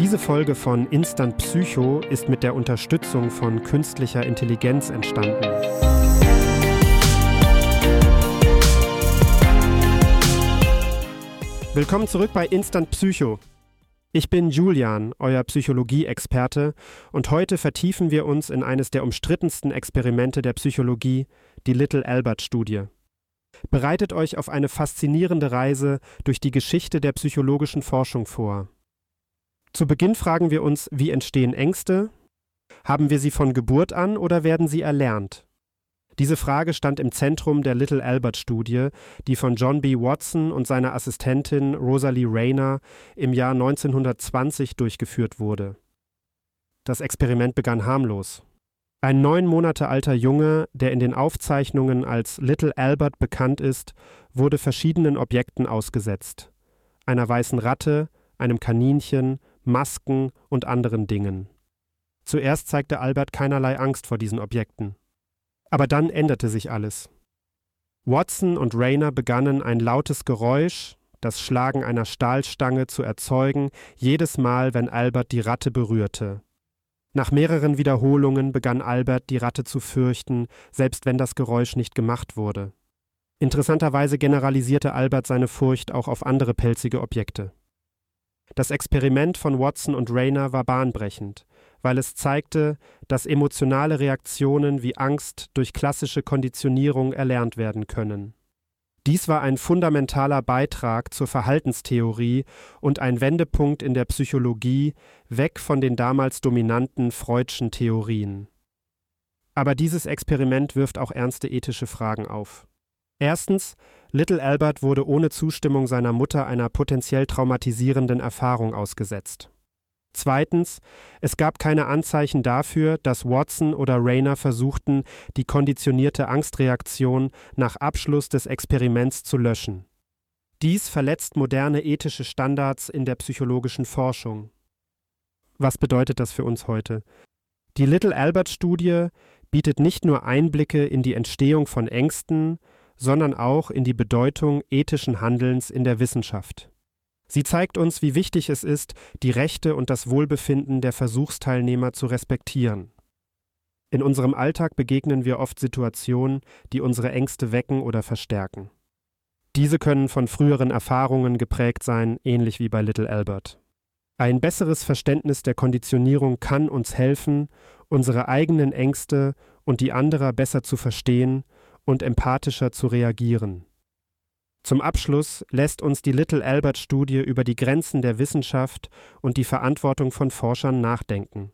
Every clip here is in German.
Diese Folge von Instant Psycho ist mit der Unterstützung von künstlicher Intelligenz entstanden. Willkommen zurück bei Instant Psycho. Ich bin Julian, euer Psychologie-Experte, und heute vertiefen wir uns in eines der umstrittensten Experimente der Psychologie, die Little Albert-Studie. Bereitet euch auf eine faszinierende Reise durch die Geschichte der psychologischen Forschung vor. Zu Beginn fragen wir uns, wie entstehen Ängste? Haben wir sie von Geburt an oder werden sie erlernt? Diese Frage stand im Zentrum der Little Albert Studie, die von John B. Watson und seiner Assistentin Rosalie Rayner im Jahr 1920 durchgeführt wurde. Das Experiment begann harmlos. Ein neun Monate alter Junge, der in den Aufzeichnungen als Little Albert bekannt ist, wurde verschiedenen Objekten ausgesetzt. Einer weißen Ratte, einem Kaninchen, Masken und anderen Dingen. Zuerst zeigte Albert keinerlei Angst vor diesen Objekten. Aber dann änderte sich alles. Watson und Rayner begannen ein lautes Geräusch, das Schlagen einer Stahlstange zu erzeugen, jedes Mal, wenn Albert die Ratte berührte. Nach mehreren Wiederholungen begann Albert die Ratte zu fürchten, selbst wenn das Geräusch nicht gemacht wurde. Interessanterweise generalisierte Albert seine Furcht auch auf andere pelzige Objekte. Das Experiment von Watson und Rayner war bahnbrechend weil es zeigte, dass emotionale Reaktionen wie Angst durch klassische Konditionierung erlernt werden können. Dies war ein fundamentaler Beitrag zur Verhaltenstheorie und ein Wendepunkt in der Psychologie weg von den damals dominanten Freudschen Theorien. Aber dieses Experiment wirft auch ernste ethische Fragen auf. Erstens, Little Albert wurde ohne Zustimmung seiner Mutter einer potenziell traumatisierenden Erfahrung ausgesetzt. Zweitens, es gab keine Anzeichen dafür, dass Watson oder Rayner versuchten, die konditionierte Angstreaktion nach Abschluss des Experiments zu löschen. Dies verletzt moderne ethische Standards in der psychologischen Forschung. Was bedeutet das für uns heute? Die Little Albert Studie bietet nicht nur Einblicke in die Entstehung von Ängsten, sondern auch in die Bedeutung ethischen Handelns in der Wissenschaft. Sie zeigt uns, wie wichtig es ist, die Rechte und das Wohlbefinden der Versuchsteilnehmer zu respektieren. In unserem Alltag begegnen wir oft Situationen, die unsere Ängste wecken oder verstärken. Diese können von früheren Erfahrungen geprägt sein, ähnlich wie bei Little Albert. Ein besseres Verständnis der Konditionierung kann uns helfen, unsere eigenen Ängste und die anderer besser zu verstehen und empathischer zu reagieren. Zum Abschluss lässt uns die Little Albert Studie über die Grenzen der Wissenschaft und die Verantwortung von Forschern nachdenken.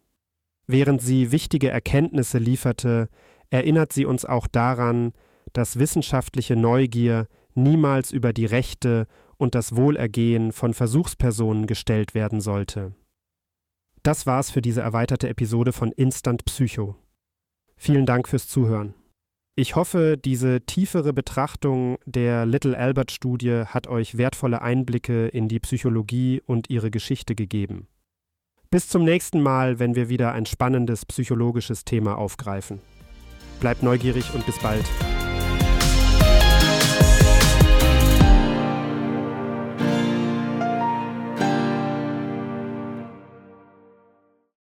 Während sie wichtige Erkenntnisse lieferte, erinnert sie uns auch daran, dass wissenschaftliche Neugier niemals über die Rechte und das Wohlergehen von Versuchspersonen gestellt werden sollte. Das war's für diese erweiterte Episode von Instant Psycho. Vielen Dank fürs Zuhören. Ich hoffe, diese tiefere Betrachtung der Little Albert Studie hat euch wertvolle Einblicke in die Psychologie und ihre Geschichte gegeben. Bis zum nächsten Mal, wenn wir wieder ein spannendes psychologisches Thema aufgreifen. Bleibt neugierig und bis bald.